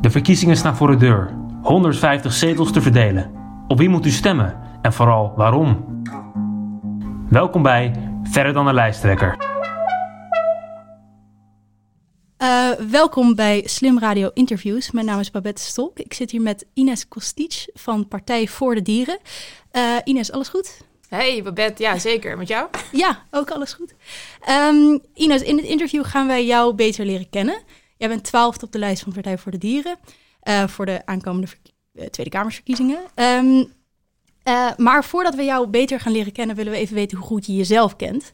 De verkiezingen staan voor de deur. 150 zetels te verdelen. Op wie moet u stemmen? En vooral waarom? Welkom bij Verder dan de lijsttrekker. Uh, welkom bij Slim Radio Interviews. Mijn naam is Babette Stolk. Ik zit hier met Ines Kostic van Partij voor de Dieren. Uh, Ines, alles goed? Hey Babette, ja zeker. Met jou? ja, ook alles goed. Um, Ines, in het interview gaan wij jou beter leren kennen. Jij bent twaalfde op de lijst van Partij voor de Dieren uh, voor de aankomende uh, Tweede Kamersverkiezingen. Um, uh, maar voordat we jou beter gaan leren kennen, willen we even weten hoe goed je jezelf kent.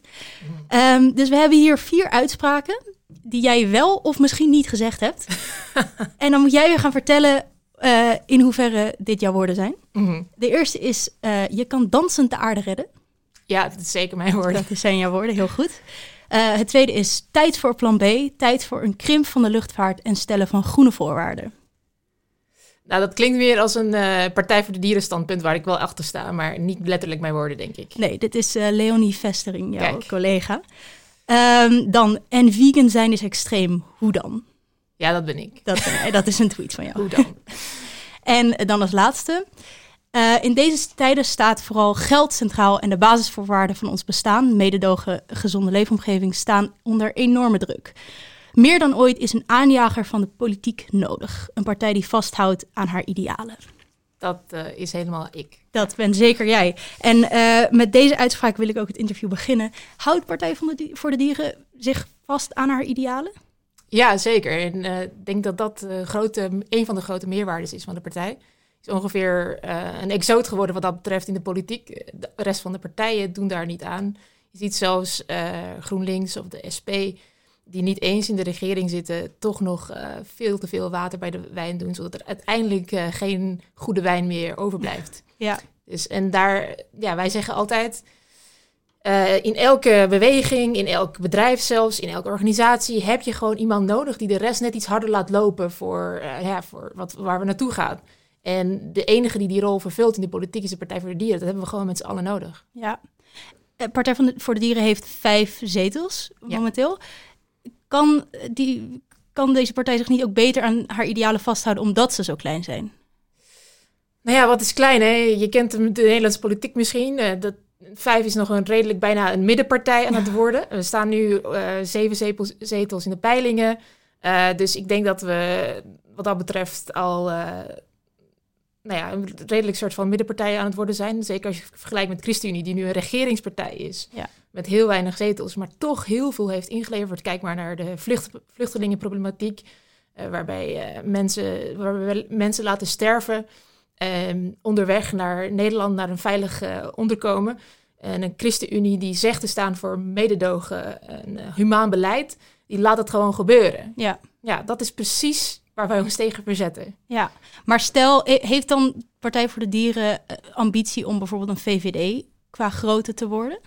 Um, dus we hebben hier vier uitspraken die jij wel of misschien niet gezegd hebt. en dan moet jij weer gaan vertellen uh, in hoeverre dit jouw woorden zijn. Mm -hmm. De eerste is, uh, je kan dansend de aarde redden. Ja, dat is zeker mijn woorden. Dat zijn jouw woorden, heel goed. Uh, het tweede is tijd voor plan B, tijd voor een krimp van de luchtvaart en stellen van groene voorwaarden. Nou, dat klinkt weer als een uh, Partij voor de Dieren standpunt waar ik wel achter sta, maar niet letterlijk mijn woorden, denk ik. Nee, dit is uh, Leonie Vestering, jouw Kijk. collega. Um, dan, en vegan zijn is extreem, hoe dan? Ja, dat ben ik. Dat, dat is een tweet van jou. hoe dan? en dan als laatste. Uh, in deze tijden staat vooral geld centraal en de basisvoorwaarden van ons bestaan, mededogen, gezonde leefomgeving, staan onder enorme druk. Meer dan ooit is een aanjager van de politiek nodig. Een partij die vasthoudt aan haar idealen. Dat uh, is helemaal ik. Dat ben zeker jij. En uh, met deze uitspraak wil ik ook het interview beginnen. Houdt Partij van de voor de Dieren zich vast aan haar idealen? Ja, zeker. En ik uh, denk dat dat grote, een van de grote meerwaardes is van de partij. Is ongeveer een exoot geworden wat dat betreft in de politiek. De rest van de partijen doen daar niet aan. Je ziet zelfs GroenLinks of de SP die niet eens in de regering zitten, toch nog uh, veel te veel water bij de wijn doen, zodat er uiteindelijk geen goede wijn meer overblijft. Ja. Dus, en daar, ja, wij zeggen altijd, uh, in elke beweging, in elk bedrijf zelfs, in elke organisatie, heb je gewoon iemand nodig die de rest net iets harder laat lopen voor, ja, voor wat, waar we naartoe gaan. En de enige die die rol vervult in de politiek is de Partij voor de Dieren. Dat hebben we gewoon met z'n allen nodig. Ja. Partij van de, voor de Dieren heeft vijf zetels momenteel. Ja kan, die, kan deze partij zich niet ook beter aan haar idealen vasthouden omdat ze zo klein zijn? Nou ja, wat is klein hè? Je kent de Nederlandse politiek misschien. Uh, dat, vijf is nog een redelijk bijna een middenpartij aan het worden. We staan nu uh, zeven zetels, zetels in de peilingen. Uh, dus ik denk dat we wat dat betreft al nou ja, een redelijk soort van middenpartij aan het worden zijn. Zeker als je vergelijkt met ChristenUnie, die nu een regeringspartij is. Ja. Met heel weinig zetels, maar toch heel veel heeft ingeleverd. Kijk maar naar de vlucht, vluchtelingenproblematiek. Uh, waarbij, uh, mensen, waarbij mensen laten sterven. Um, onderweg naar Nederland, naar een veilig uh, onderkomen. En een ChristenUnie die zegt te staan voor mededogen en humaan beleid. Die laat het gewoon gebeuren. Ja. Ja, dat is precies waar wij ons tegen verzetten. Ja, maar stel, heeft dan Partij voor de Dieren ambitie om bijvoorbeeld een VVD qua grootte te worden?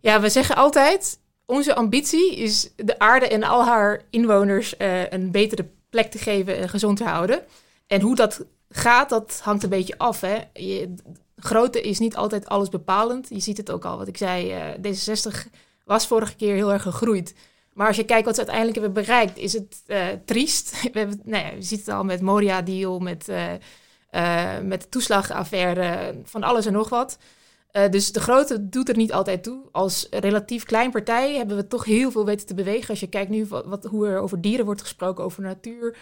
Ja, we zeggen altijd, onze ambitie is de aarde en al haar inwoners uh, een betere plek te geven en gezond te houden. En hoe dat gaat, dat hangt een beetje af. Hè? Je, grootte is niet altijd alles bepalend. Je ziet het ook al, wat ik zei, uh, D66 was vorige keer heel erg gegroeid. Maar als je kijkt wat ze uiteindelijk hebben bereikt, is het uh, triest. We hebben, nou ja, je ziet het al met Moria-deal, met, uh, uh, met de toeslagaffaire, van alles en nog wat. Dus de grootte doet er niet altijd toe. Als relatief klein partij hebben we toch heel veel weten te bewegen. Als je kijkt nu wat, wat hoe er over dieren wordt gesproken, over natuur,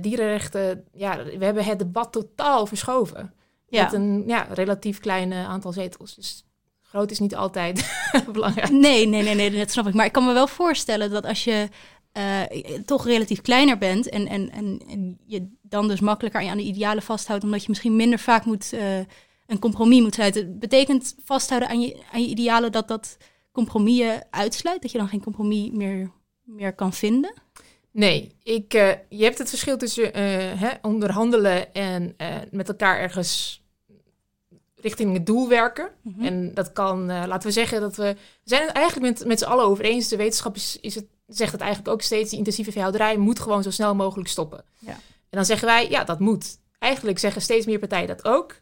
dierenrechten. Ja, we hebben het debat totaal verschoven. Ja. Met een ja, relatief klein aantal zetels. Dus groot is niet altijd belangrijk. Nee, nee, nee, nee, dat snap ik. Maar ik kan me wel voorstellen dat als je uh, toch relatief kleiner bent en, en, en, en, je dan dus makkelijker aan de idealen vasthoudt, omdat je misschien minder vaak moet, uh, een compromis moet sluiten. Betekent vasthouden aan je, aan je idealen dat dat compromissen uitsluit? Dat je dan geen compromis meer, meer kan vinden? Nee, ik, uh, je hebt het verschil tussen hè, onderhandelen en met elkaar ergens richting het doel werken. Mm -hmm. En dat kan, uh, laten we zeggen dat we, we zijn het eigenlijk met, met z'n allen over eens. De wetenschap is, is het, zegt het eigenlijk ook steeds, die intensieve veehouderij moet gewoon zo snel mogelijk stoppen. Ja. En dan zeggen wij, ja, dat moet. Eigenlijk zeggen steeds meer partijen dat ook.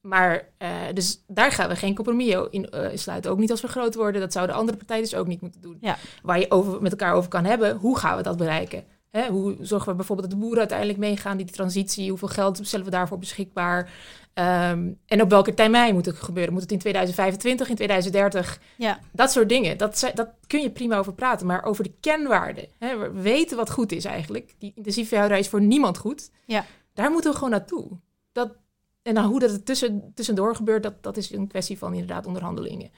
Maar uh, dus daar gaan we geen compromis in uh, sluiten. Ook niet als we groot worden. Dat zouden andere partijen dus ook niet moeten doen. Ja. Waar je over, met elkaar over kan hebben, hoe gaan we dat bereiken? Hè, hoe zorgen we bijvoorbeeld dat de boeren uiteindelijk meegaan, die transitie, hoeveel geld stellen we daarvoor beschikbaar? Ehm, en op welke termijn moet het gebeuren? Moet het in 2025, in 2030? Ja. Dat soort dingen. Dat, dat kun je prima over praten. Maar over de kenwaarden. Hè, we weten wat goed is eigenlijk. Die intensieve veehouderij is voor niemand goed. Ja. Daar moeten we gewoon naartoe. Dat, en dan hoe dat er tussen, tussendoor gebeurt, dat, dat is een kwestie van inderdaad onderhandelingen.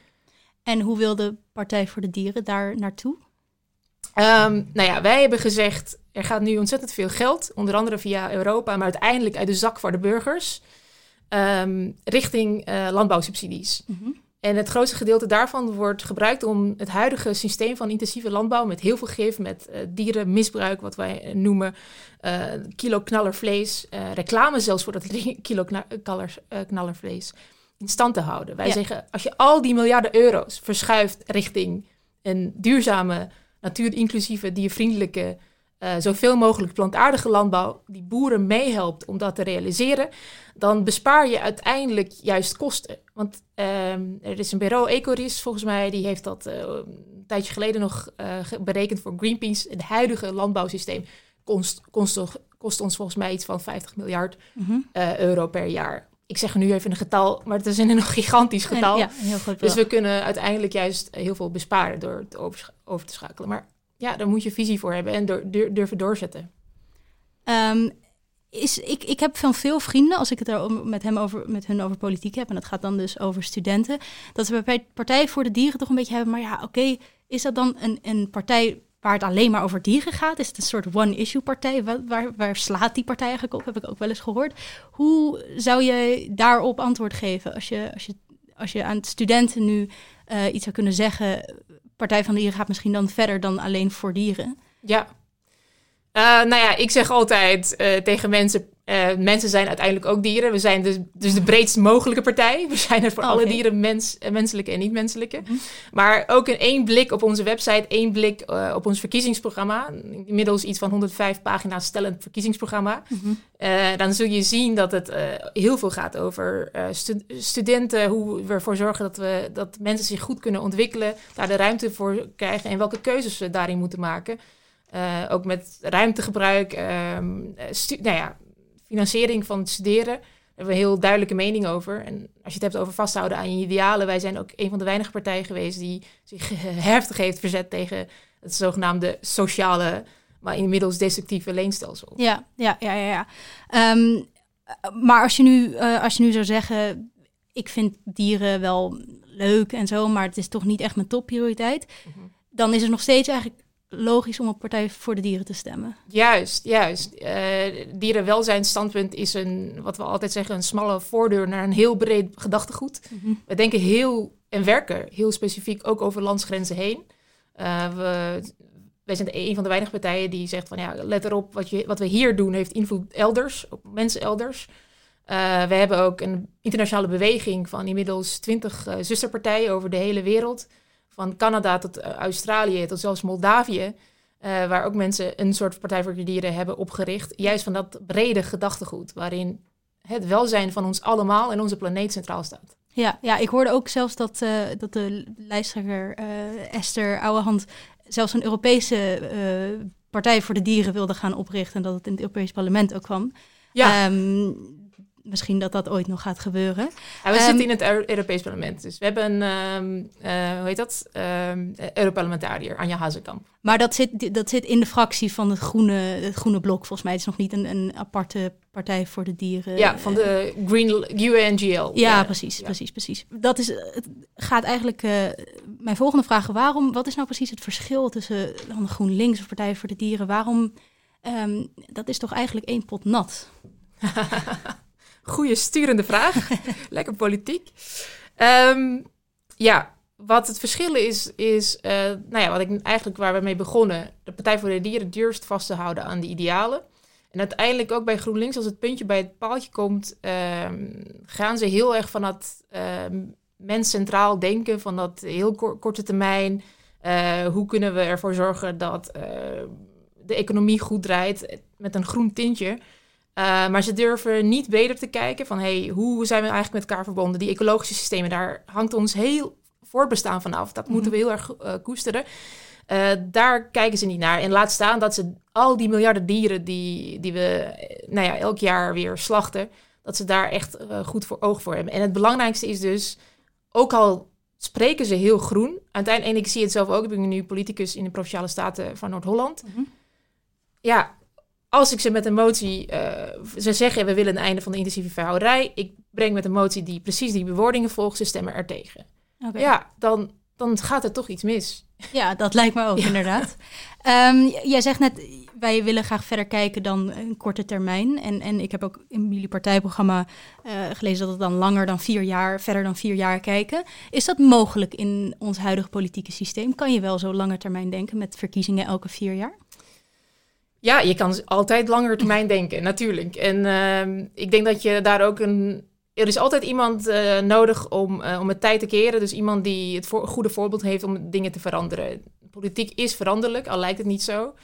En hoe wil de Partij voor de Dieren daar naartoe? Ehm, nou ja, wij hebben gezegd, er gaat nu ontzettend veel geld, onder andere via Europa, maar uiteindelijk uit de zak voor de burgers, ehm, richting eh, landbouwsubsidies. Mhm. En het grootste gedeelte daarvan wordt gebruikt om het huidige systeem van intensieve landbouw met heel veel gif, met eh, dierenmisbruik, wat wij eh, noemen, eh, kilo knallervlees, reclame zelfs voor dat kilo knallers, knallervlees, in stand te houden. Wij Ja. zeggen, als je al die miljarden euro's verschuift richting een duurzame, natuurinclusieve, diervriendelijke, eh, zoveel mogelijk plantaardige landbouw, die boeren meehelpt om dat te realiseren, dan bespaar je uiteindelijk juist kosten. Want ehm, er is een bureau, Ecoris volgens mij, die heeft dat eh, een tijdje geleden nog eh, berekend voor Greenpeace. Het huidige landbouwsysteem kost, kost, kost ons volgens mij iets van 50 miljard Mhm. euro per jaar. Ik zeg nu even een getal, maar het is een gigantisch En- getal. ja, heel Dus we kunnen uiteindelijk juist heel veel besparen door het oversch- over te schakelen. Maar ja, daar moet je visie voor hebben en dur- durven doorzetten. Ehm, is, ik, ik heb van veel vrienden, als ik het er met, hem over, met hun over politiek heb, en dat gaat dan dus over studenten, dat ze bij Partij voor de Dieren toch een beetje hebben, maar ja, oké, is dat dan een, een partij waar het alleen maar over dieren gaat? Is het een soort one-issue partij? Waar, waar, waar slaat die partij eigenlijk op? Heb ik ook wel eens gehoord. Hoe zou je daarop antwoord geven als je, als je, als je aan studenten nu eh, iets zou kunnen zeggen? Partij van de Dieren gaat misschien dan verder dan alleen voor dieren. Ja. Eh, nou ja, ik zeg altijd eh, tegen mensen, eh, mensen zijn uiteindelijk ook dieren. We zijn dus, dus de breedst mogelijke partij. We zijn er voor Oh, alle dieren, mens, menselijke en niet-menselijke. Mhm. Maar ook in één blik op onze website, één blik op ons verkiezingsprogramma. Inmiddels iets van 105 pagina's stellend verkiezingsprogramma. Eh, dan zul je zien dat het heel veel gaat over stu- studenten, hoe we ervoor zorgen dat, we, dat mensen zich goed kunnen ontwikkelen, daar de ruimte voor krijgen en welke keuzes ze daarin moeten maken. Eh, ook met ruimtegebruik, ehm, eh, nou ja, financiering van het studeren. Daar hebben we een heel duidelijke mening over. En als je het hebt over vasthouden aan je idealen, wij zijn ook een van de weinige partijen geweest die zich heftig heeft verzet tegen het zogenaamde sociale, maar inmiddels destructieve leenstelsel. Ja, ja, ja, ja. ja. Ehm, maar als je, nu, eh, als je nu zou zeggen, ik vind dieren wel leuk en zo, maar het is toch niet echt mijn topprioriteit, Mhm. dan is het nog steeds eigenlijk logisch om op Partij voor de Dieren te stemmen. Juist, juist. Eh dierenwelzijnstandpunt is een, wat we altijd zeggen, een smalle voordeur naar een heel breed gedachtegoed. We denken heel en werken heel specifiek ook over landsgrenzen heen. Eh, we, wij zijn een van de weinige partijen die zegt van ja, let erop, wat, je, wat we hier doen heeft invloed elders, op mensen elders. Eh, we hebben ook een internationale beweging van inmiddels twintig zusterpartijen over de hele wereld. Van Canada tot eh, Australië tot zelfs Moldavië. eh, waar ook mensen een soort Partij voor de Dieren hebben opgericht. Juist van dat brede gedachtegoed. Waarin het welzijn van ons allemaal en onze planeet centraal staat. Ja, ja, ik hoorde ook zelfs dat, eh, dat de lijsttrekker Esther Ouwehand zelfs een Europese Partij voor de Dieren wilde gaan oprichten en dat het in het Europees Parlement ook kwam. Ja, Ehm, misschien dat dat ooit nog gaat gebeuren. Ja, we Ehm, zitten in het Eu- Europees Parlement. Dus we hebben een, ehm, eh, hoe heet dat? Ehm Europarlementariër, Anja Hazekamp. Maar dat zit, dat zit in de fractie van het groene, het groene blok, volgens mij. Het is nog niet een, een aparte partij voor de dieren. ja, van de Green UNGL. Ja, precies, ja. precies, precies. Dat is, het gaat eigenlijk, eh, mijn volgende vraag, waarom, wat is nou precies het verschil tussen dan GroenLinks of Partij voor de Dieren? Waarom, ehm, dat is toch eigenlijk één pot nat? Goeie sturende vraag. Lekker politiek. Ehm, ja, wat het verschil is, is eh, nou ja, wat ik eigenlijk waar we mee begonnen. De Partij voor de Dieren durft vast te houden aan die idealen. En uiteindelijk ook bij GroenLinks, als het puntje bij het paaltje komt, ehm, gaan ze heel erg van dat ehm, mens centraal denken, van dat heel kor- korte termijn. Eh, hoe kunnen we ervoor zorgen dat eh, de economie goed draait met een groen tintje? Uh, maar ze durven niet breder te kijken van hey, hoe zijn we eigenlijk met elkaar verbonden? Die ecologische systemen, daar hangt ons heel voortbestaan vanaf. Dat moeten we heel erg uh, koesteren. Uh, daar kijken ze niet naar. En laat staan dat ze al die miljarden dieren die, die we eh, nou ja, elk jaar weer slachten, dat ze daar echt eh, goed voor oog voor hebben. En het belangrijkste is dus, ook al spreken ze heel groen, uiteindelijk, en ik zie het zelf ook, ik ben nu politicus in de Provinciale Staten van Noord-Holland. Mhm. Ja, als ik ze met een motie, eh, ze zeggen we willen een einde van de intensieve verhouderij, ik breng met een motie die precies die bewoordingen volgt, ze stemmen er tegen. Ja, dan, dan gaat er toch iets mis. Ja, dat lijkt me ook Ja. inderdaad. Ehm, jij zegt net, wij willen graag verder kijken dan een korte termijn. En, en ik heb ook in jullie partijprogramma eh, gelezen dat het dan langer dan vier jaar, verder dan vier jaar kijken. Is dat mogelijk in ons huidige politieke systeem? Kan je wel zo langer termijn denken met verkiezingen elke vier jaar? Ja, je kan altijd langer termijn denken, natuurlijk. En ehm, ik denk dat je daar ook een. Er is altijd iemand eh, nodig om, eh, om het tijd te keren. Dus iemand die het voor, goede voorbeeld heeft om dingen te veranderen. Politiek is veranderlijk, al lijkt het niet zo.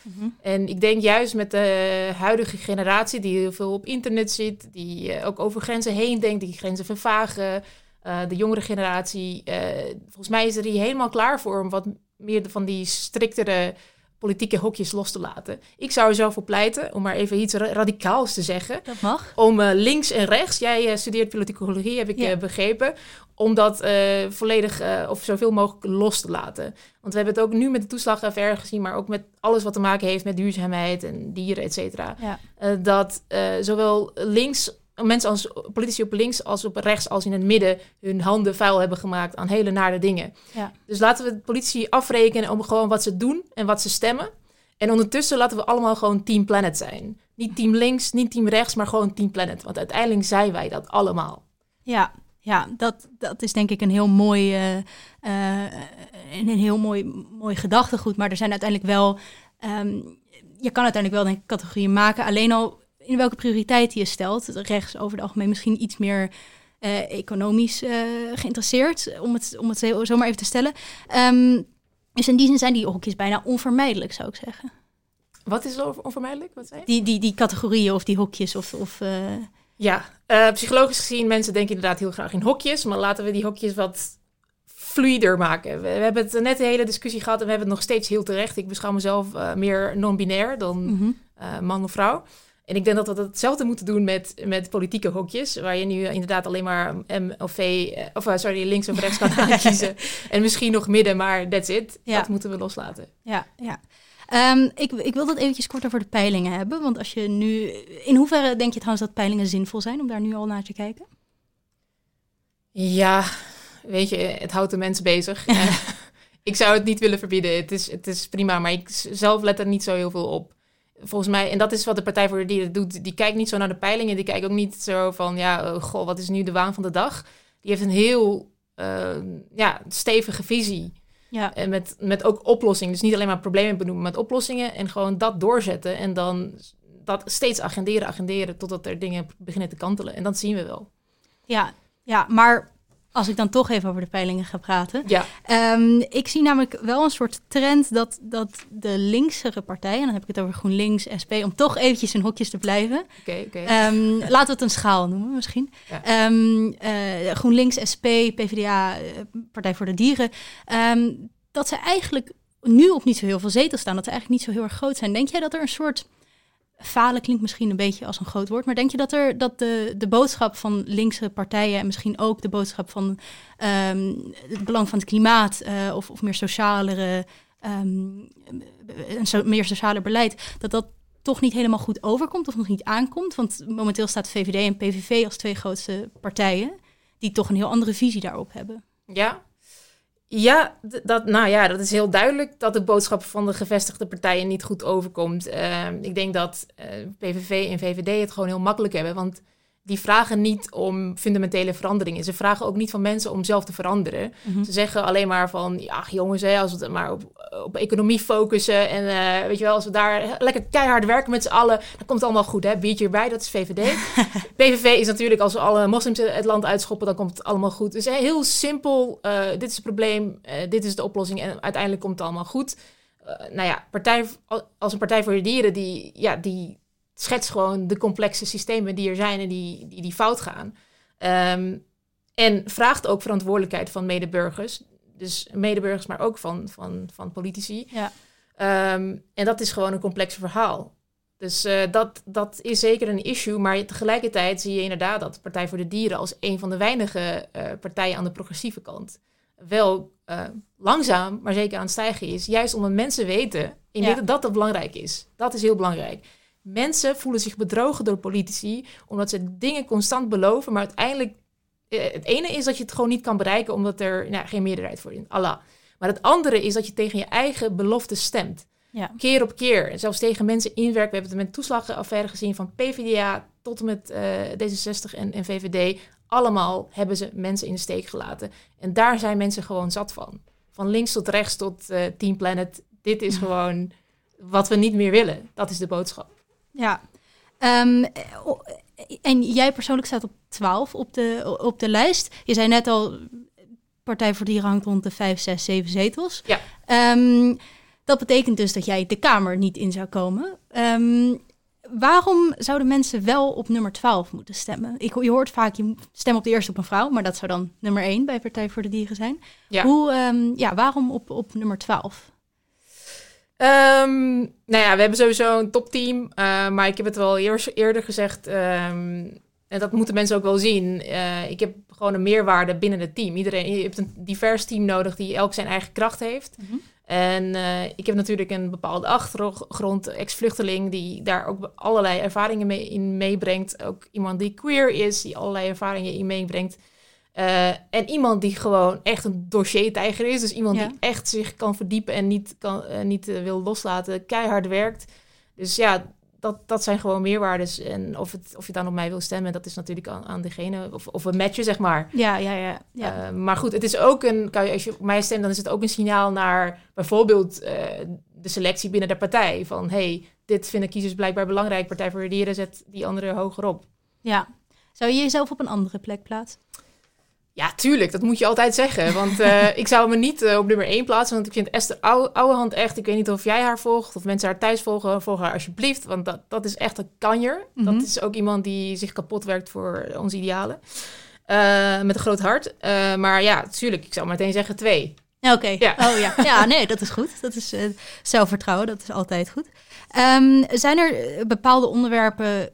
En ik denk juist met de huidige generatie, die heel veel op internet zit, die eh, ook over grenzen heen denkt, die grenzen vervagen. de jongere generatie, volgens mij is er hier helemaal klaar voor om wat meer van die striktere politieke hokjes los te laten. Ik zou er zo voor pleiten, om maar even iets ra- radicaals te zeggen, Dat mag. om eh, links en rechts, jij eh, studeert politicologie, heb ik Ja. eh, begrepen, om dat volledig of zoveel mogelijk los te laten. Want we hebben het ook nu met de toeslagaffaire gezien, maar ook met alles wat te maken heeft met duurzaamheid en dieren, et cetera. Ja. Dat zowel links, mensen als politici op links als op rechts als in het midden hun handen vuil hebben gemaakt aan hele nare dingen. Ja. Dus laten we de politici afrekenen om gewoon wat ze doen en wat ze stemmen. En ondertussen laten we allemaal gewoon Team Planet zijn. Niet Team links, niet Team rechts, maar gewoon Team Planet. Want uiteindelijk zijn wij dat allemaal. Ja, ja dat, dat is denk ik een heel mooi, eh, een heel mooi, mooi gedachtegoed. Maar er zijn uiteindelijk wel, ehm, je kan uiteindelijk wel denk ik categorieën maken. Alleen al in welke prioriteit je stelt. Rechts over het algemeen misschien iets meer eh, economisch eh, geïnteresseerd, om het, om het zo zo maar even te stellen. Ehm, dus in die zin zijn die hokjes bijna onvermijdelijk, zou ik zeggen. Wat is onvermijdelijk? Wat zei? Die, die, die categorieën of die hokjes of... of eh, Ja, psychologisch gezien, mensen denken inderdaad heel graag in hokjes. Maar laten we die hokjes wat fluider maken. We, hebben het net de hele discussie gehad en we hebben het nog steeds heel terecht. Ik beschouw mezelf meer non-binair dan mhm. man of vrouw. En ik denk dat we hetzelfde moeten doen met, met politieke hokjes. Waar je nu inderdaad alleen maar M of V, eh, of eh, sorry, links of rechts kan aankiezen. En misschien nog midden, maar that's it. Ja. Dat moeten we loslaten. Ja, ja. Ehm, ik, ik wil dat eventjes kort over de peilingen hebben. Want als je nu. In hoeverre denk je trouwens dat peilingen zinvol zijn om daar nu al naar te kijken? Ja, weet je, het houdt de mensen bezig. Eh, ik zou het niet willen verbieden. Het is, het is prima, maar ik zelf let er niet zo heel veel op. Volgens mij, en dat is wat de Partij voor de Dieren doet, die kijkt niet zo naar de peilingen. Die kijkt ook niet zo van, ja, oh, goh, wat is nu de waan van de dag? Die heeft een heel eh, ja, stevige visie. Ja, En met, met ook oplossingen. Dus niet alleen maar problemen benoemen, met oplossingen. En gewoon dat doorzetten. En dan dat steeds agenderen, agenderen, totdat er dingen beginnen te kantelen. En dat zien we wel. ja, ja, maar als ik dan toch even over de peilingen ga praten. Ja, Ehm, ik zie namelijk wel een soort trend dat, dat de linksere partijen, en dan heb ik het over GroenLinks, SP, om toch eventjes in hokjes te blijven. oké, oké. Ehm, laten we het een schaal noemen misschien. Ja. Ehm, eh, GroenLinks, SP, PvdA, eh, Partij voor de Dieren. dat ze eigenlijk nu op niet zo heel veel zetels staan. Dat ze eigenlijk niet zo heel erg groot zijn. Denk jij dat er een soort... Falen klinkt misschien een beetje als een groot woord. Maar denk je dat, er, dat de, de boodschap van linkse partijen... en misschien ook de boodschap van ehm, het belang van het klimaat... eh, of, of meer socialere... ehm, een so- meer socialer beleid... dat dat toch niet helemaal goed overkomt of nog niet aankomt. Want momenteel staat VVD en PVV als twee grootste partijen die toch een heel andere visie daarop hebben. Ja. Ja, dat, nou ja, dat is heel duidelijk dat de boodschap van de gevestigde partijen niet goed overkomt. Ehm, ik denk dat eh, PVV en VVD het gewoon heel makkelijk hebben, want die vragen niet om fundamentele veranderingen. Ze vragen ook niet van mensen om zelf te veranderen. Mhm. Ze zeggen alleen maar van, ja jongens, hè, als we het maar op, op economie focussen en eh, weet je wel, als we daar lekker keihard werken met z'n allen, dan komt het allemaal goed, hè? Biertje erbij, dat is VVD. PVV is natuurlijk, als we alle moslims het land uitschoppen, dan komt het allemaal goed. Dus heel simpel, eh, dit is het probleem, eh, dit is de oplossing en uiteindelijk komt het allemaal goed. Nou ja, partij, als een Partij voor de Dieren, die, ja, die schetst gewoon de complexe systemen die er zijn en die, die, die fout gaan. Ehm, en vraagt ook verantwoordelijkheid van medeburgers. Dus medeburgers, maar ook van, van, van politici. Ja. Ehm, en dat is gewoon een complex verhaal. Dus uh, dat, dat is zeker een issue. Maar tegelijkertijd zie je inderdaad dat de Partij voor de Dieren als een van de weinige uh, partijen aan de progressieve kant wel uh, langzaam, maar zeker aan het stijgen is. Juist omdat mensen weten in ja. dat dat belangrijk is. Dat is heel belangrijk. Mensen voelen zich bedrogen door politici omdat ze dingen constant beloven, maar uiteindelijk het ene is dat je het gewoon niet kan bereiken omdat er nou, geen meerderheid voor is. Allah. Maar het andere is dat je tegen je eigen belofte stemt. Ja. Keer op keer. Zelfs tegen mensen inwerken. We hebben het met toeslagaffaire gezien van PvdA tot en met uh, D66 en, en VVD. Allemaal hebben ze mensen in de steek gelaten. En daar zijn mensen gewoon zat van. Van links tot rechts tot uh, Team Planet. Dit is gewoon wat we niet meer willen. Dat is de boodschap. Ja. Um, en jij persoonlijk staat op 12 op de, op de lijst. Je zei net al, Partij voor Dieren hangt rond de 5, 6, 7 zetels. Ja. Um, dat betekent dus dat jij de Kamer niet in zou komen. Um, waarom zouden mensen wel op nummer 12 moeten stemmen? Ik, je hoort vaak, je stem op de eerste op een vrouw, maar dat zou dan nummer 1 bij Partij voor de Dieren zijn. Ja. Hoe, um, ja, waarom op, op nummer 12? Um, nou ja, we hebben sowieso een topteam, uh, maar ik heb het wel eer, eerder gezegd. Um, en dat moeten mensen ook wel zien. Uh, ik heb gewoon een meerwaarde binnen het team. Iedereen, je hebt een divers team nodig die elk zijn eigen kracht heeft. Mm -hmm. En uh, ik heb natuurlijk een bepaalde achtergrond, ex-vluchteling, die daar ook allerlei ervaringen mee in meebrengt. Ook iemand die queer is, die allerlei ervaringen in meebrengt. Uh, en iemand die gewoon echt een dossiertijger is. Dus iemand Ja. die echt zich kan verdiepen en niet, kan, uh, niet uh, wil loslaten, keihard werkt. Dus ja, dat, dat zijn gewoon meerwaardes. En of, het, of je dan op mij wil stemmen, dat is natuurlijk aan, aan degene. Of, of een matchen, zeg maar. Ja, ja, ja. ja. Maar goed, het is ook een. Kan je, als je op mij stemt, dan is het ook een signaal naar bijvoorbeeld de selectie binnen de partij. Van hey, dit vinden kiezers blijkbaar belangrijk. Partij voor de Dieren zet die andere hoger op. ja. Zou je jezelf op een andere plek plaatsen? Ja, tuurlijk, dat moet je altijd zeggen. Want uh, ik zou me niet uh, op nummer 1 plaatsen. Want ik vind Esther Ouwe, Ouwehand echt... Ik weet niet of jij haar volgt of mensen haar thuis volgen. Volg haar alsjeblieft, want dat, dat is echt een kanjer. Mhm. Dat is ook iemand die zich kapot werkt voor onze idealen. Uh, met een groot hart. maar ja, tuurlijk, ik zou meteen zeggen twee. Oké, okay. Ja. oh ja. Ja, nee, dat is goed. Dat is zelfvertrouwen, dat is altijd goed. Um, zijn er bepaalde onderwerpen...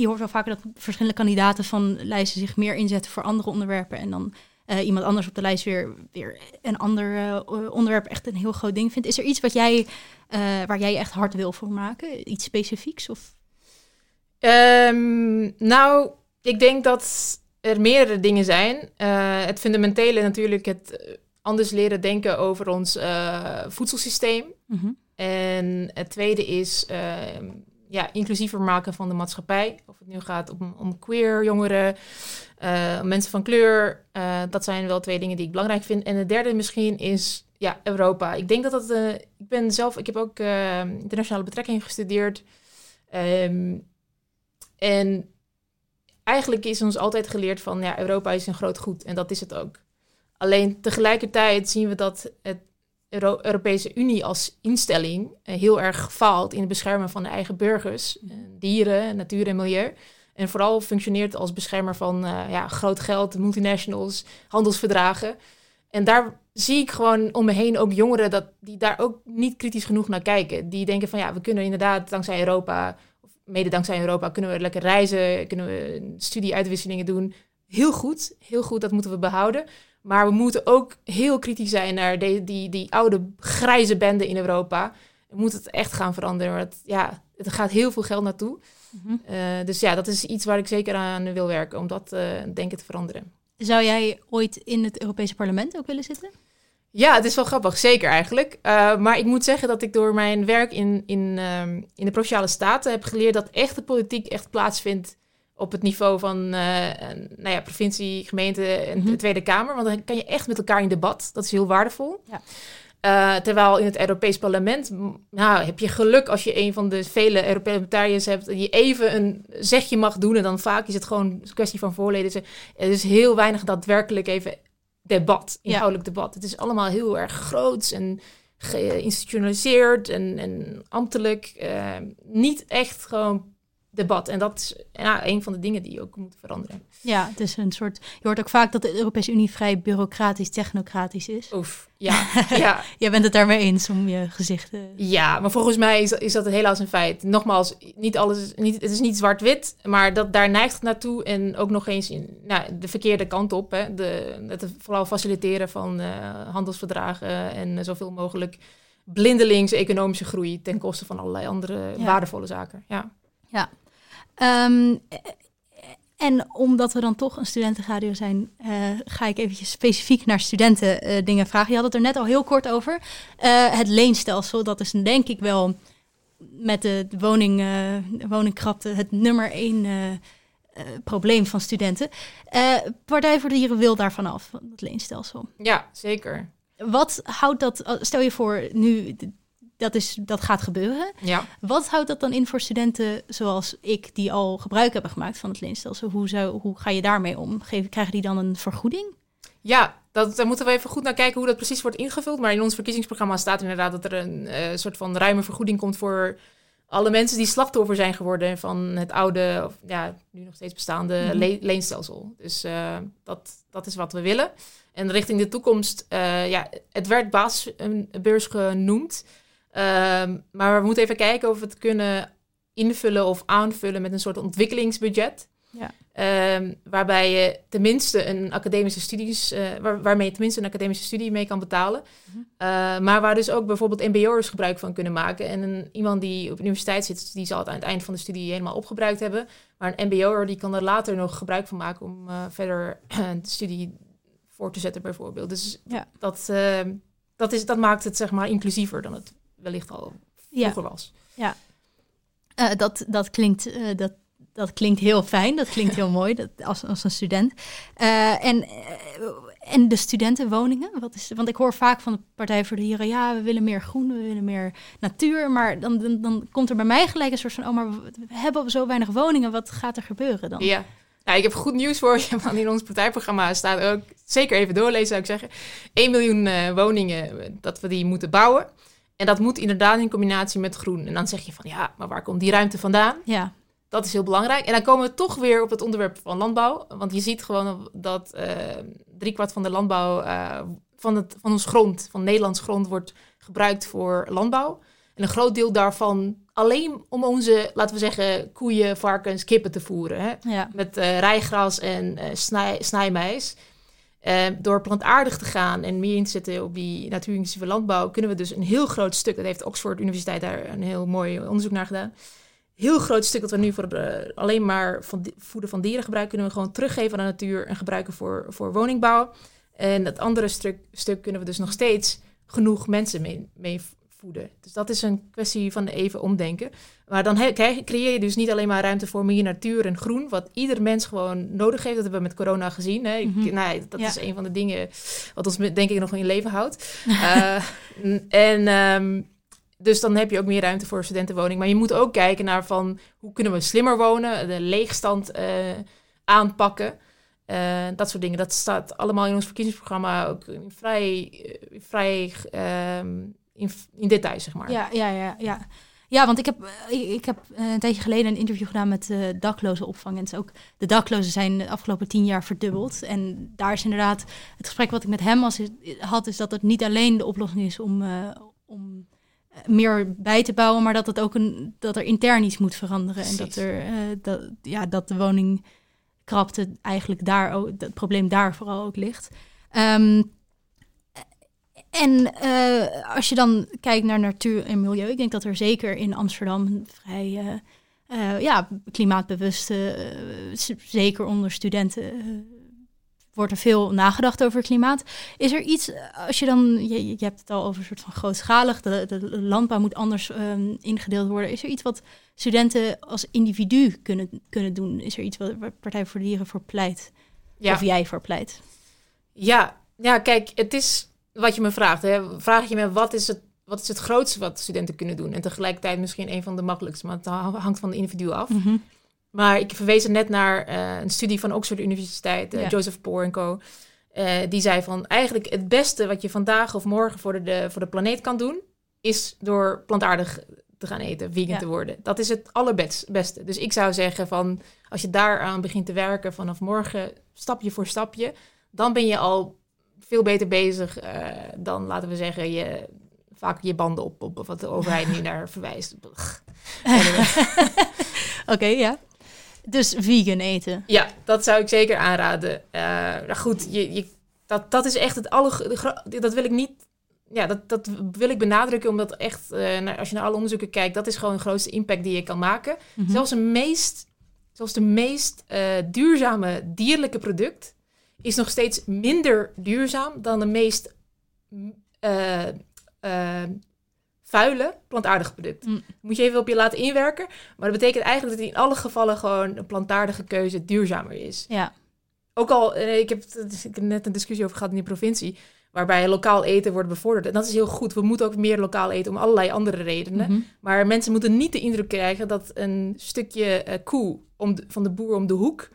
Je hoort wel vaker dat verschillende kandidaten van lijsten zich meer inzetten voor andere onderwerpen. En dan uh, iemand anders op de lijst weer, weer een ander uh, onderwerp echt een heel groot ding vindt. Is er iets wat jij, uh, waar jij echt hard wil voor maken? Iets specifieks? Of? Um, nou, ik denk dat er meerdere dingen zijn. Het fundamentele natuurlijk het anders leren denken over ons voedselsysteem. Mm -hmm. En het tweede is uh, ja, inclusiever maken van de maatschappij. Of het nu gaat om, om queer jongeren, uh, mensen van kleur. Uh, dat zijn wel twee dingen die ik belangrijk vind. En het derde misschien is ja, Europa. Ik denk dat dat... Uh, ik ben zelf... Ik heb ook internationale betrekkingen gestudeerd. Um, en eigenlijk is ons altijd geleerd van... Ja, Europa is een groot goed. En dat is het ook. Alleen tegelijkertijd zien we dat het Euro Europese Unie als instelling uh, heel erg faalt in het beschermen van de eigen burgers, uh, dieren, natuur en milieu. En vooral functioneert als beschermer van uh, ja, groot geld, multinationals, handelsverdragen. En daar zie ik gewoon om me heen ook jongeren dat, die daar ook niet kritisch genoeg naar kijken. Die denken van ja, we kunnen inderdaad dankzij Europa, of mede dankzij Europa, kunnen we lekker reizen, kunnen we studieuitwisselingen doen. Heel goed, heel goed, dat moeten we behouden. Maar we moeten ook heel kritisch zijn naar die, die, die oude grijze bende in Europa. We moeten het echt gaan veranderen. Want ja, er gaat heel veel geld naartoe. Mm -hmm. uh, dus ja, dat is iets waar ik zeker aan wil werken. Om dat uh, denken te veranderen. Zou jij ooit in het Europese parlement ook willen zitten? Ja, het is wel grappig. Zeker eigenlijk. Uh, maar ik moet zeggen dat ik door mijn werk in, in, um, in de Provinciale Staten heb geleerd... dat echte politiek echt plaatsvindt op het niveau van uh, nou ja, provincie, gemeente en de Tweede Kamer. Want dan kan je echt met elkaar in debat. Dat is heel waardevol. Ja. Uh, terwijl in het Europees Parlement, nou, heb je geluk als je een van de vele Europarlementariërs hebt die even een zegje mag doen. En dan vaak is het gewoon een kwestie van voorleden. Er is heel weinig daadwerkelijk even debat, inhoudelijk ja. debat. Het is allemaal heel erg groots en geïnstitutionaliseerd en, en ambtelijk. Uh, niet echt gewoon debat. En dat is ja, een van de dingen die ook moeten veranderen. Ja, het is een soort. Je hoort ook vaak dat de Europese Unie vrij bureaucratisch, technocratisch is. Oef, ja, ja. Jij bent het daarmee eens om je gezichten. Ja, maar volgens mij is, is dat helaas een feit. Nogmaals, niet alles, niet, het is niet zwart-wit, maar dat, daar neigt het naartoe. En ook nog eens in, nou, de verkeerde kant op. Hè. De, het vooral faciliteren van uh, handelsverdragen en zoveel mogelijk blindelings economische groei ten koste van allerlei andere Ja. waardevolle zaken. Ja. Ja. Ehm, en omdat we dan toch een studentenradio zijn, eh, ga ik eventjes specifiek naar studenten eh, dingen vragen. Je had het er net al heel kort over. Eh, het leenstelsel, dat is denk ik wel met de, de woning, woningkrapte het nummer één probleem van studenten. Partij voor de Dieren wil daarvan af, van het leenstelsel. ja, zeker. Wat houdt dat, stel je voor nu, dat, is, dat gaat gebeuren. Ja. Wat houdt dat dan in voor studenten zoals ik, die al gebruik hebben gemaakt van het leenstelsel? Hoe, zou, hoe ga je daarmee om? Geven, krijgen die dan een vergoeding? Ja, dat, daar moeten we even goed naar kijken hoe dat precies wordt ingevuld. Maar in ons verkiezingsprogramma staat inderdaad dat er een eh, soort van ruime vergoeding komt voor alle mensen die slachtoffer zijn geworden van het oude, of ja, nu nog steeds bestaande Mhm. le- leenstelsel. Dus eh, dat, dat is wat we willen. En richting de toekomst, eh, ja, het werd basisbeurs genoemd. Ehm, maar we moeten even kijken of we het kunnen invullen of aanvullen met een soort ontwikkelingsbudget. Ja. Ehm, waarbij je tenminste een academische studies, eh, waar, waarmee je tenminste een academische studie mee kan betalen. Mhm. Eh, maar waar dus ook bijvoorbeeld MBO'ers gebruik van kunnen maken. En een, iemand die op universiteit zit, die zal het aan het eind van de studie helemaal opgebruikt hebben. Maar een MBO'er die kan er later nog gebruik van maken om eh, verder de studie voor te zetten bijvoorbeeld. Dus Ja. dat, eh, dat, is, dat maakt het zeg maar inclusiever dan het wellicht al Ja, vroeger was. eh, dat, dat, klinkt, eh, dat, dat klinkt heel fijn. Dat klinkt heel mooi dat, als, als een student. Eh, en, en de studentenwoningen? Wat is, want ik hoor vaak van de Partij voor de Dieren... ja, we willen meer groen, we willen meer natuur. Maar dan, dan, dan komt er bij mij gelijk een soort van... oh, maar we we hebben zo weinig woningen. Wat gaat er gebeuren dan? Ja. Nou, ik heb goed nieuws voor je, want in ons partijprogramma staat ook, zeker even doorlezen zou ik zeggen, 1 miljoen woningen dat we die moeten bouwen. En dat moet inderdaad in combinatie met groen. En dan zeg je van, ja, maar waar komt die ruimte vandaan? Ja, Dat is heel belangrijk. En dan komen we toch weer op het onderwerp van landbouw. Want je ziet gewoon dat eh driekwart van de landbouw, eh, van, het, van ons grond, van Nederlands grond, wordt gebruikt voor landbouw. En een groot deel daarvan alleen om onze, laten we zeggen, koeien, varkens, kippen te voeren. Hè? ja, met eh, rijgras en snij, snijmijs. Eh, door plantaardig te gaan en meer in te zetten op die natuurintensieve landbouw, kunnen we dus een heel groot stuk, dat heeft Oxford Universiteit daar een heel mooi onderzoek naar gedaan, heel groot stuk dat we nu voor alleen maar van voeden van dieren gebruiken, kunnen we gewoon teruggeven aan de natuur en gebruiken voor, voor woningbouw. En het andere stuk, stuk kunnen we dus nog steeds genoeg mensen mee, mee voeden. Dus dat is een kwestie van even omdenken. Maar dan he- creëer je dus niet alleen maar ruimte voor meer natuur en groen, wat ieder mens gewoon nodig heeft. Dat hebben we met corona gezien. Hè? Mhm. nou, dat Ja. is een van de dingen wat ons denk ik nog in leven houdt. Eh, en ehm, dus dan heb je ook meer ruimte voor studentenwoning. Maar je moet ook kijken naar van hoe kunnen we slimmer wonen, de leegstand eh, aanpakken. Eh, dat soort dingen. Dat staat allemaal in ons verkiezingsprogramma ook vrij, vrij ehm, in, in detail, zeg maar. ja, ja, ja, ja. Ja, want ik heb, eh, ik, heb eh, een tijdje geleden een interview gedaan met de dakloze opvang. En het is ook, de daklozen zijn de afgelopen tien jaar verdubbeld. En daar is inderdaad het gesprek wat ik met hem als, had, is dat het niet alleen de oplossing is om, eh, om eh, meer bij te bouwen, maar dat, het ook een, dat er intern iets moet veranderen. En dat, er, eh, dat, ja, dat de woningkrapte eigenlijk daar ook, het probleem daar vooral ook ligt. Ehm, en eh, als je dan kijkt naar natuur en milieu, ik denk dat er zeker in Amsterdam vrij eh, ja, klimaatbewuste, zeker onder studenten, wordt er veel nagedacht over klimaat. Is er iets, als je dan, je, je hebt het al over een soort van grootschalig, de, de landbouw moet anders ehm, ingedeeld worden. Is er iets wat studenten als individu kunnen, kunnen doen? Is er iets wat Partij voor de Dieren voor pleit? Ja. Of jij voor pleit? Ja, ja, kijk, het is wat je me vraagt. Hè. Vraag je me wat is, het, wat is het grootste wat studenten kunnen doen? En tegelijkertijd misschien een van de makkelijkste, maar het ha- hangt van de individu af. Mhm. Maar ik verwees er net naar eh, een studie van Oxford Universiteit, eh, Ja. Joseph Poor en co. Eh, die zei van eigenlijk het beste wat je vandaag of morgen voor de, voor de planeet kan doen, is door plantaardig te gaan eten, vegan Ja. te worden. Dat is het allerbeste. Dus ik zou zeggen van, als je daaraan begint te werken vanaf morgen, stapje voor stapje, dan ben je al veel beter bezig eh, dan, laten we zeggen, je vaak je banden op, op wat de overheid nu naar verwijst. Oké, ja. Dus vegan eten. Ja, dat zou ik zeker aanraden. Nou goed, je, je, dat, dat is echt het alle. de gro- Dat wil ik niet. Ja, dat, dat wil ik benadrukken, omdat echt, eh, naar- als je naar alle onderzoeken kijkt, dat is gewoon de grootste impact die je kan maken. Mhm. Zelfs, de meest, zelfs de meest duurzame dierlijke product is nog steeds minder duurzaam dan de meest eh, eh, vuile plantaardige product. Mm. Moet je even op je laten inwerken. Maar dat betekent eigenlijk dat in alle gevallen gewoon een plantaardige keuze duurzamer is. Ja. Ook al, eh, ik heb, ik heb net een discussie over gehad in die provincie, waarbij lokaal eten wordt bevorderd. En dat is heel goed. We moeten ook meer lokaal eten om allerlei andere redenen. Mhm. Maar mensen moeten niet de indruk krijgen dat een stukje koe om de- van de boer om de hoek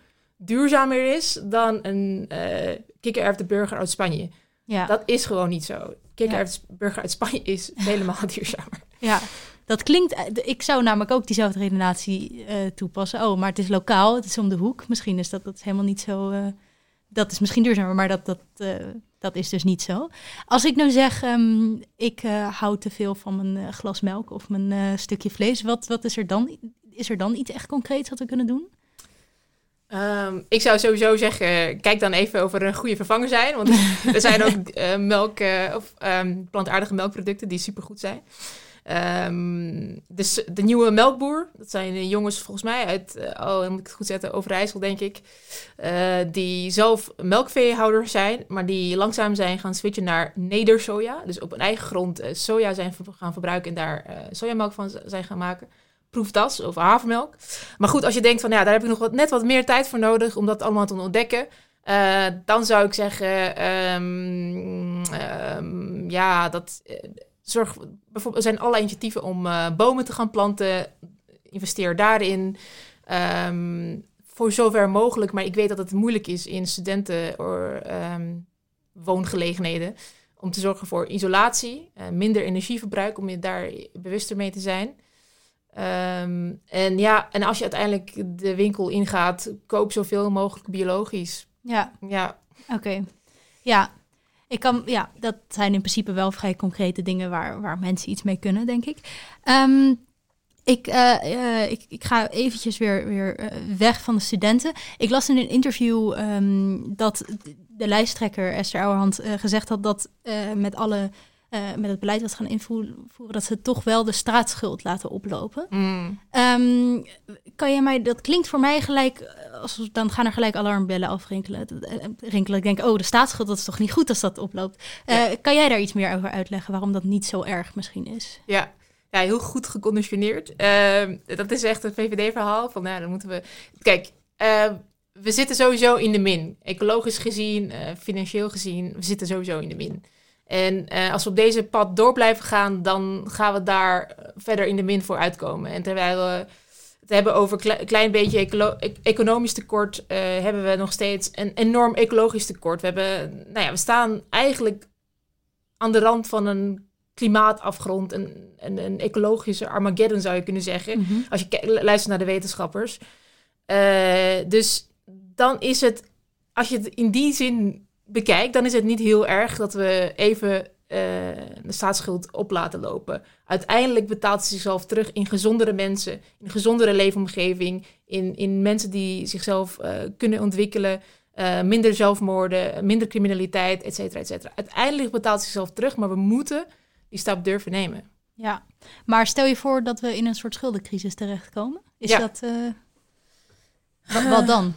duurzamer is dan een uh, kikkererwtenburger uit Spanje. Ja. Dat is gewoon niet zo. Kikkererwtenburger uit Spanje is helemaal duurzamer. ja. Dat klinkt... eh, Ik zou namelijk ook diezelfde redenatie eh, toepassen. Oh, maar het is lokaal, het is om de hoek. Misschien is dat, dat is helemaal niet zo... dat is misschien duurzamer, maar dat, dat, dat is dus niet zo. Als ik nou zeg, ehm, ik hou te veel van mijn glas melk of mijn stukje vlees, wat, wat is er dan? Is er dan iets echt concreets wat we kunnen doen? Ehm, ik zou sowieso zeggen, kijk dan even of er een goede vervanger zijn. Want er zijn ook eh, melk, eh, of ehm, plantaardige melkproducten die supergoed zijn. Dus de nieuwe melkboer, dat zijn jongens volgens mij uit, oh, moet ik het goed zetten, Overijssel denk ik. die zelf melkveehouder zijn, maar die langzaam zijn gaan switchen naar nedersoja. Dus op hun eigen grond soja zijn gaan verbruiken en daar sojamelk van zijn gaan maken. Proefdas of havermelk. Maar goed, als je denkt van ja, daar heb ik nog wat, net wat meer tijd voor nodig om dat allemaal te ontdekken. eh, dan zou ik zeggen, ehm, ehm, ja, dat eh, zorg. Bijvoorbeeld, er zijn allerlei initiatieven om eh, bomen te gaan planten. Investeer daarin. Ehm, voor zover mogelijk, maar ik weet dat het moeilijk is in studenten or, ehm, woongelegenheden. Om te zorgen voor isolatie, minder energieverbruik, om je daar bewuster mee te zijn. Ehm, en ja, en als je uiteindelijk de winkel ingaat, koop zoveel mogelijk biologisch. Ja, Ja, Oké. Ja. Ik kan, ja, dat zijn in principe wel vrij concrete dingen waar, waar mensen iets mee kunnen, denk ik. Ehm, ik, eh, eh, ik, ik ga eventjes weer, weer eh, weg van de studenten. Ik las in een interview ehm, dat de lijsttrekker Esther Ouwerhand gezegd had dat met, alle, eh, met het beleid wat gaan invoeren, dat ze toch wel de staatsschuld laten oplopen. Mm. Ehm, kan je mij, dat klinkt voor mij gelijk, eh, als, dan gaan er gelijk alarmbellen afrinkelen. Eh, Rinkelen. Ik denk, oh, de staatsschuld, dat is toch niet goed als dat oploopt. Ja. Kan jij daar iets meer over uitleggen, waarom dat niet zo erg misschien is? ja. ja heel goed geconditioneerd. Ehm, dat is echt een VVD-verhaal. Van, nou, dan moeten we... Kijk, eh, we zitten sowieso in de min. Ecologisch gezien, financieel gezien, we zitten sowieso in de min. En eh, als we op deze pad door blijven gaan, dan gaan we daar eh, verder in de min voor uitkomen. En terwijl we het hebben over kle- een klein beetje e- economisch tekort, eh, hebben we nog steeds een enorm ecologisch tekort. We, hebben, nou ja, we staan eigenlijk aan de rand van een klimaatafgrond, een, een, een ecologische Armageddon zou je kunnen zeggen. Mhm. Als je luistert naar de wetenschappers. Dus dan is het, als je het in die zin bekijkt, dan is het niet heel erg dat we even eh, de staatsschuld op laten lopen. Uiteindelijk betaalt het zichzelf terug in gezondere mensen, in een gezondere leefomgeving, in, in mensen die zichzelf eh, kunnen ontwikkelen, eh, minder zelfmoorden, minder criminaliteit, et cetera, et cetera. Uiteindelijk betaalt het zichzelf terug, maar we moeten die stap durven nemen. Ja, maar stel je voor dat we in een soort schuldencrisis terechtkomen. Is Ja. dat... eh, wat, wat dan?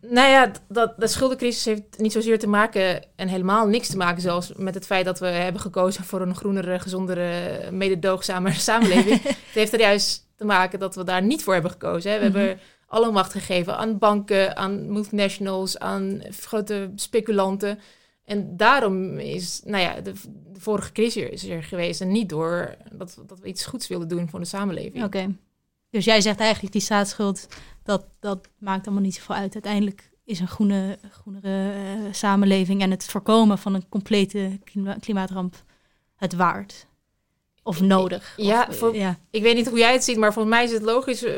Nou ja, dat, de schuldencrisis heeft niet zozeer te maken, en helemaal niks te maken zelfs, met het feit dat we hebben gekozen voor een groenere, gezondere, mededoogzame samenleving. het heeft er juist te maken dat we daar niet voor hebben gekozen. Hè. We Mhm. hebben alle macht gegeven aan banken, aan multinationals, aan grote speculanten. En daarom is, nou ja, de, de vorige crisis is er geweest en niet door dat, dat we iets goeds wilden doen voor de samenleving. Oké. Dus jij zegt eigenlijk die staatsschuld, dat, dat maakt allemaal niet zoveel uit. Uiteindelijk is een groene, groenere eh, samenleving en het voorkomen van een complete klima- klimaatramp het waard. Of nodig? Ja, Of, voor- ja. Ik weet niet hoe jij het ziet, maar volgens mij is het logisch. eh,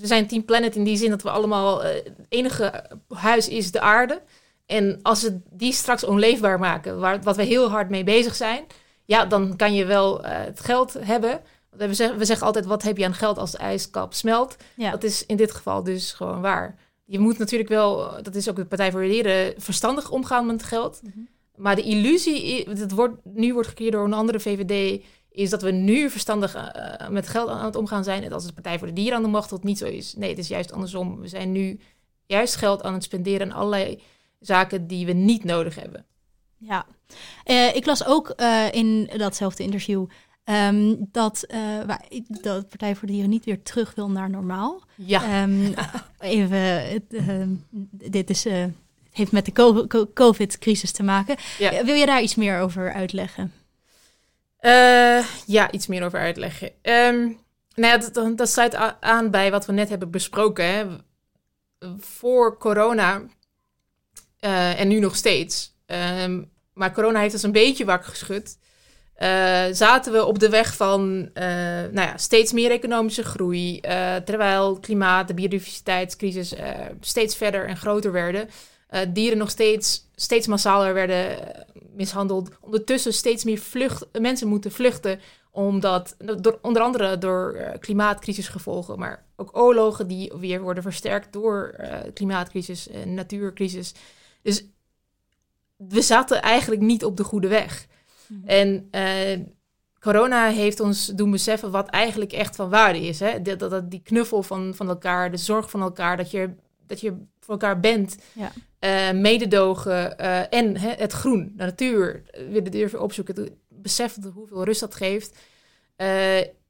We zijn Team Planet in die zin dat we allemaal... eh, het enige huis is de aarde. En als ze die straks onleefbaar maken, waar, wat we heel hard mee bezig zijn... Ja, dan kan je wel eh, het geld hebben. We zeggen, we zeggen altijd, wat heb je aan geld als de ijskap smelt? Ja. Dat is in dit geval dus gewoon waar. Je moet natuurlijk wel, dat is ook de Partij voor de Dieren, verstandig omgaan met geld. Mhm. Maar de illusie, het wordt, nu wordt gecreëerd door een andere VVD, is dat we nu verstandig eh, met geld aan het omgaan zijn. En als de Partij voor de Dieren aan de macht, dat niet zo is. Nee, het is juist andersom. We zijn nu juist geld aan het spenderen aan allerlei zaken die we niet nodig hebben. Ja, Eh, ik las ook eh, in datzelfde interview ehm, dat, waar, dat Partij voor de Dieren niet weer terug wil naar normaal. Ja, Ehm, even, het, ehm, dit is, eh, heeft met de co- co- COVID-crisis te maken. Ja. Eh, Wil je daar iets meer over uitleggen? Ja, iets meer over uitleggen. Nou ja, dat, dat, sluit aan bij wat we net hebben besproken. Hè. Voor corona, en nu nog steeds, maar corona heeft ons een beetje wakker geschud. Eh, zaten we op de weg van eh, nou ja, steeds meer economische groei. eh, terwijl klimaat, de biodiversiteitscrisis steeds verder en groter werden. dieren nog steeds, steeds massaler werden mishandeld. Ondertussen steeds meer vlucht, mensen moeten vluchten. Omdat, door, onder andere door klimaatcrisisgevolgen, maar ook oorlogen die weer worden versterkt door klimaatcrisis en natuurcrisis. Dus we zaten eigenlijk niet op de goede weg. Mhm. En eh, corona heeft ons doen beseffen wat eigenlijk echt van waarde is. Hè? Dat, dat, dat die knuffel van, van elkaar, de zorg van elkaar, dat je, dat je voor elkaar bent. Ja. Eh, mededogen eh, en hè, het groen, de natuur, weer de durven opzoeken. Beseffen hoeveel rust dat geeft.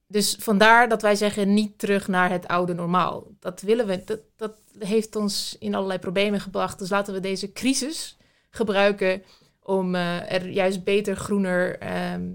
Dus vandaar dat wij zeggen niet terug naar het oude normaal. Dat willen we. Dat, dat heeft ons in allerlei problemen gebracht. Dus laten we deze crisis gebruiken om eh, er juist beter, groener, ehm,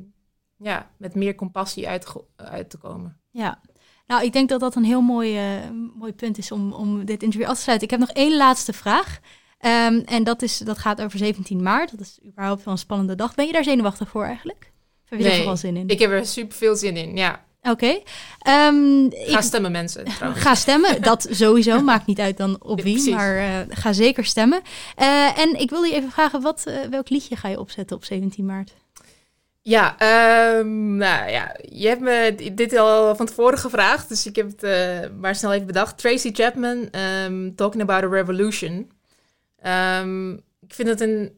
ja, met meer compassie uit, uit te komen. Ja, nou, ik denk dat dat een heel mooi, eh, mooi punt is om, om dit interview af te sluiten. Ik heb nog één laatste vraag. Ehm, en dat, is, dat gaat over 17 maart. Dat is überhaupt wel een spannende dag. Ben je daar zenuwachtig voor eigenlijk? Of heb je er vooral zin in? Ik heb er super veel zin in. Ja, Oké. Ehm, ga ik- stemmen mensen. Trouwens. Ga stemmen, dat sowieso. Maakt niet uit dan op wie, precies. maar eh, ga zeker stemmen. Eh, en ik wil je even vragen, wat, eh, welk liedje ga je opzetten op 17 maart? Ja, ehm, nou ja, je hebt me dit al van tevoren gevraagd, dus ik heb het maar snel even bedacht. Tracy Chapman, ehm, Talking About a Revolution. Ik vind het een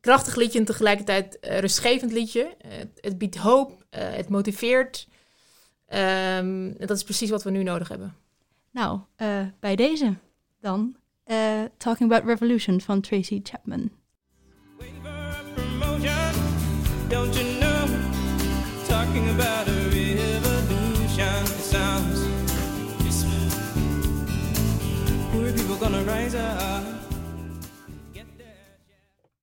krachtig liedje en tegelijkertijd een rustgevend liedje. Het, het biedt hoop, het motiveert. Um, dat is precies wat we nu nodig hebben. Nou, uh, bij deze dan. Uh, Talking About Revolution van Tracy Chapman. Gonna rise up.